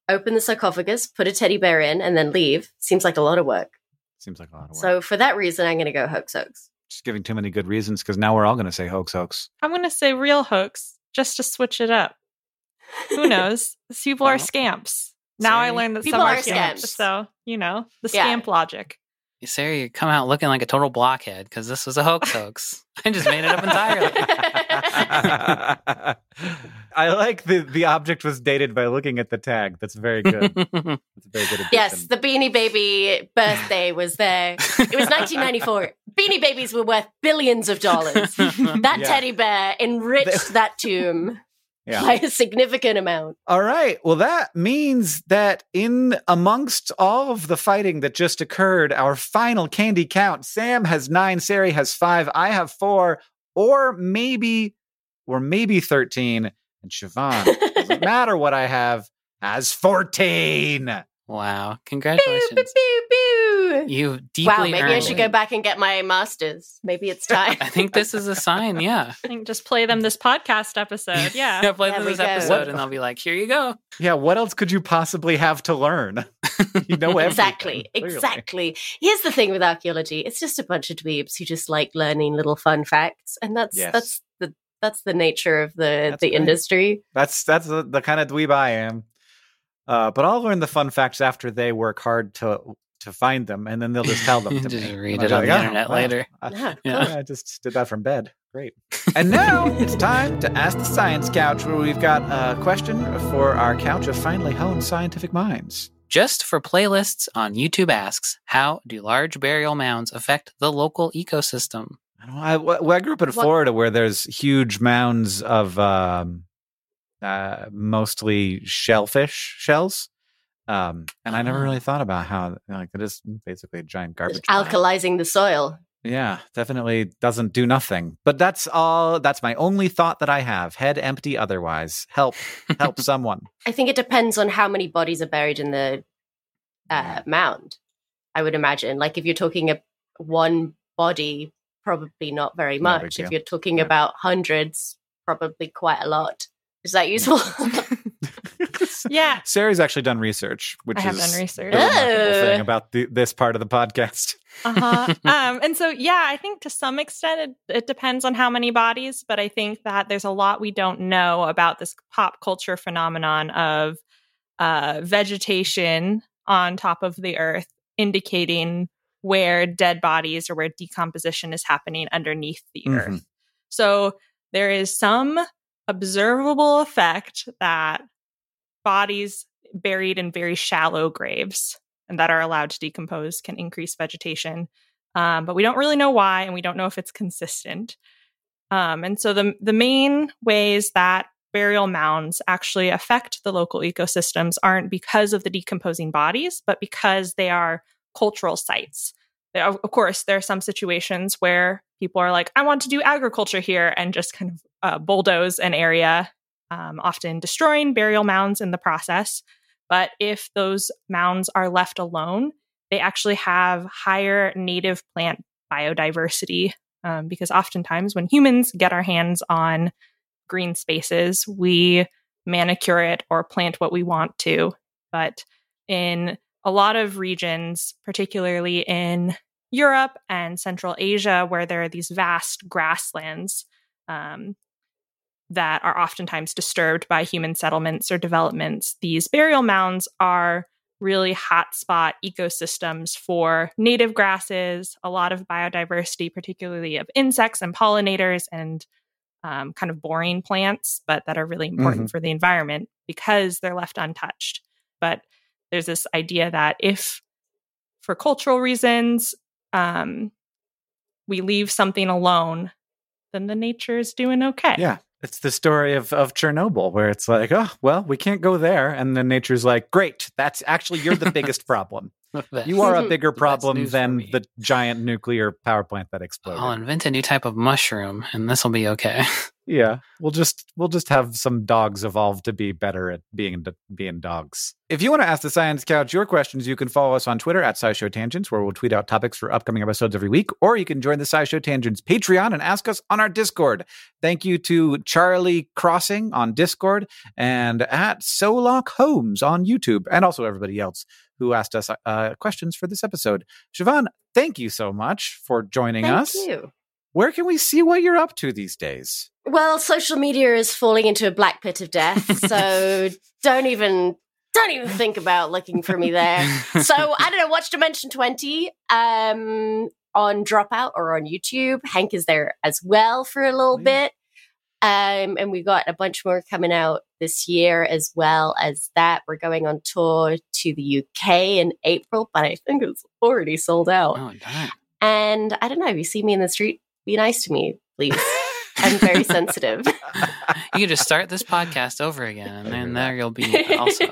open the sarcophagus, put a teddy bear in, and then leave, seems like a lot of work. Seems like a lot of work. So, for that reason, I'm going to go hoax hoax. just giving too many good reasons because now we're all going to say hoax, hoax. I'm going to say real hoax just to switch it up. Who knows? These people are scamps. Now I learned that People some are are scamps. scamps. So, you know, the Yeah. scamp logic. Ceri, you come out looking like a total blockhead because this was a hoax hoax. I just made it up entirely. I like the the object was dated by looking at the tag. That's very good. That's a very good addition. Yes, the Beanie Baby birthday was there. It was 1994. Beanie Babies were worth billions of dollars. That Yeah. teddy bear enriched that tomb yeah. by a significant amount. All right. Well, that means that in amongst all of the fighting that just occurred, our final candy count, Sam has nine, Ceri has five, I have four, or maybe, or maybe 13, and Siobhan, doesn't matter what I have, has 14. Wow. Pew, Congratulations. pew, pew, pew. You deeply Wow, maybe I should it. go back and get my masters. Maybe it's time. I think this is a sign, yeah. I think just play them this podcast episode. Yeah. Yeah, play them this go. episode What- and they'll be like, here you go. Yeah, what else could you possibly have to learn? you know everything, exactly, clearly. exactly. Here's the thing with archaeology: it's just a bunch of dweebs who just like learning little fun facts, and that's Yes. that's the that's the nature of the That's the great. industry. That's that's the, the kind of dweeb I am. Uh, but I'll learn the fun facts after they work hard to to find them, and then they'll just tell them to Just me. read it on like, the "Oh, internet wow. later." I, Yeah, Yeah. yeah, I just did that from bed. Great. and now it's time to ask the science couch, where we've got a question for our couch of finely honed scientific minds. Just for playlists on YouTube asks, how do large burial mounds affect the local ecosystem? I, don't know, I, well, I grew up in What- Florida, where there's huge mounds of um, uh, mostly shellfish shells. Um, and I never Ah. really thought about how like it is basically a giant garbage. pile. alkalizing the soil. Yeah, definitely doesn't do nothing. But that's all. That's my only thought that I have. Head empty. Otherwise, help, help someone. I think it depends on how many bodies are buried in the uh, mound. I would imagine, like if you're talking a one body, probably not very Not a big much. If you're talking Yeah. about hundreds, probably quite a lot. Is that useful? Yeah. Ceri's actually done research, which I have is done research. the remarkable Oh. thing about the, this part of the podcast. uh-huh. um, and so, yeah, I think to some extent it, it depends on how many bodies, but I think that there's a lot we don't know about this pop culture phenomenon of uh, vegetation on top of the earth, indicating where dead bodies or where decomposition is happening underneath the Mhm. earth. So there is some observable effect that bodies buried in very shallow graves and that are allowed to decompose can increase vegetation. Um, but we don't really know why, and we don't know if it's consistent. Um, and so the the main ways that burial mounds actually affect the local ecosystems aren't because of the decomposing bodies, but because they are cultural sites. Of course, there are some situations where people are like, "I want to do agriculture here," and just kind of uh, bulldoze an area, um, often destroying burial mounds in the process. But if those mounds are left alone, they actually have higher native plant biodiversity um, because oftentimes when humans get our hands on green spaces, we manicure it or plant what we want to. But in a lot of regions, particularly in Europe and Central Asia, where there are these vast grasslands um, that are oftentimes disturbed by human settlements or developments, these burial mounds are really hotspot ecosystems for native grasses, a lot of biodiversity, particularly of insects and pollinators and um, kind of boring plants, but that are really important for the environment because they're left untouched. But there's this idea that if, for cultural reasons, um, we leave something alone, then the nature is doing okay. Yeah. It's the story of, of Chernobyl, where it's like, oh, well, we can't go there. And then nature's like, great, that's actually, you're the biggest problem. You are a bigger problem than the giant nuclear power plant that exploded. I'll invent a new type of mushroom, and this will be okay. Yeah, we'll just we'll just have some dogs evolve to be better at being being dogs. If you want to ask the Science Couch your questions, you can follow us on Twitter at SciShow Tangents, where we'll tweet out topics for upcoming episodes every week, or you can join the SciShow Tangents Patreon and ask us on our Discord. Thank you to Charlie Crossing on Discord and at Solok Holmes on YouTube, and also everybody else who asked us uh, questions for this episode. Siobhan, thank you so much for joining Thank us. you. Where can we see what you're up to these days? Well, social media is falling into a black pit of death, so don't even don't even think about looking for me there. So I don't know. Watch Dimension Twenty um, on Dropout or on YouTube. Hank is there as well for a little yeah. bit, um, and we've got a bunch more coming out this year as well as that. We're going on tour to the UK in April, but I think it's already sold out. oh. And I don't know. If you see me in the street, be nice to me, please. I'm very sensitive. You can just start this podcast over again, and then there you'll be also.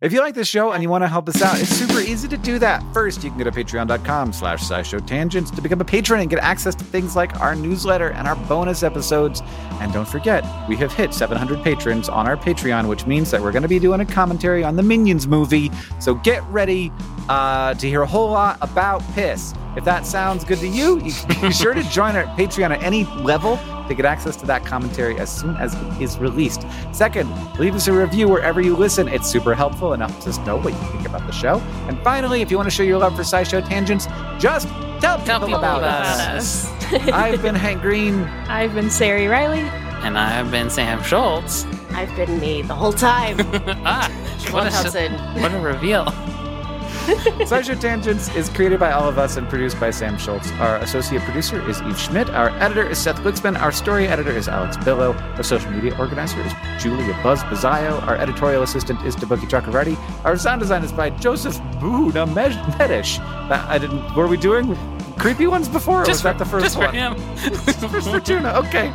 If you like this show and you want to help us out, it's super easy to do that. First, you can go to patreon.com slash scishow tangents to become a patron and get access to things like our newsletter and our bonus episodes. And don't forget, we have hit 700 patrons on our Patreon, which means that we're going to be doing a commentary on the Minions movie. So get ready uh, to hear a whole lot about piss. If that sounds good to you, you be sure to join our Patreon at any level to get access to that commentary as soon as it is released. Second, leave us a review wherever you listen. It's super helpful and helps us know what you think about the show. And finally, if you want to show your love for SciShow Tangents, just tell people, Tell people about, about us. us. I've been Hank Green. I've been Ceri Riley. And I've been Sam Schultz. I've been me the whole time. ah, what a, what a reveal. SciShow Tangents is created by all of us and produced by Sam Schultz. Our associate producer is Eve Schmidt. Our editor is Seth Glicksman. Our story editor is Alex Billow. Our social media organizer is Julia Buzz Bazzaio. Our editorial assistant is Deboki Chakravarti. Our sound design is by Joseph Buda Medish. That uh, I didn't. Were we doing creepy ones before? Or was that the first just one? for him. First for tuna. Okay.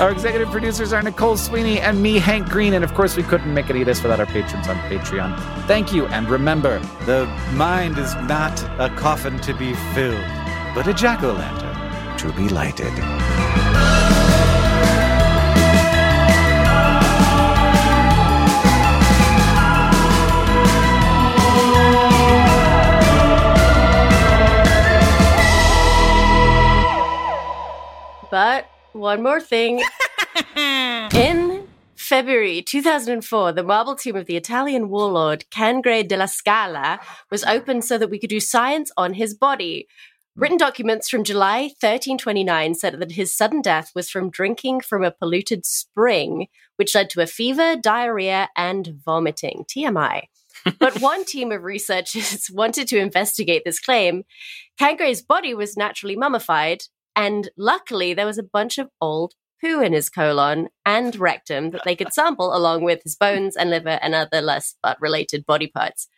Our executive producers are Nicole Sweeney and me, Hank Green. And of course, we couldn't make any of this without our patrons on Patreon. Thank you. And remember, the mind is not a coffin to be filled, but a jack o' lantern to be lighted. But one more thing. In February 2004, the marble tomb of the Italian warlord Cangrande della Scala was opened so that we could do science on his body. Written documents from July 1329 said that his sudden death was from drinking from a polluted spring, which led to a fever, diarrhea, and vomiting. TMI. but one team of researchers wanted to investigate this claim. Cangrande's body was naturally mummified, and luckily there was a bunch of old poo in his colon and rectum that they could sample along with his bones and liver and other less but related body parts.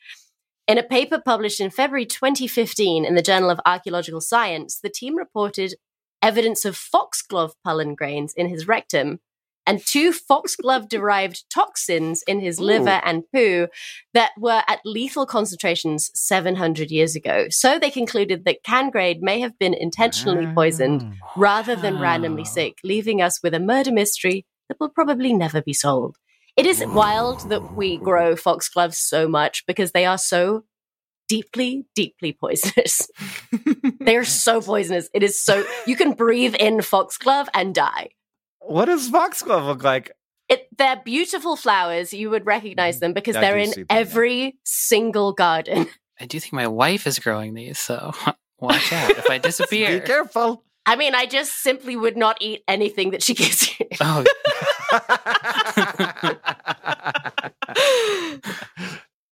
In a paper published in February 2015 in the Journal of Archaeological Science, the team reported evidence of foxglove pollen grains in his rectum and two foxglove derived toxins in his liver and poo that were at lethal concentrations 700 years ago. So they concluded that Cangrande may have been intentionally ah. poisoned rather than randomly sick, leaving us with a murder mystery that will probably never be solved. It is wild that we grow foxgloves so much because they are so deeply, deeply poisonous. they are so poisonous. It is so, you can breathe in foxglove and die. What does foxglove look like? It, they're beautiful flowers. You would recognize mm-hmm. them because I they're in see them, yeah. every single garden. I do think my wife is growing these, so watch out if I disappear. Be careful. I mean, I just simply would not eat anything that she gives you. oh,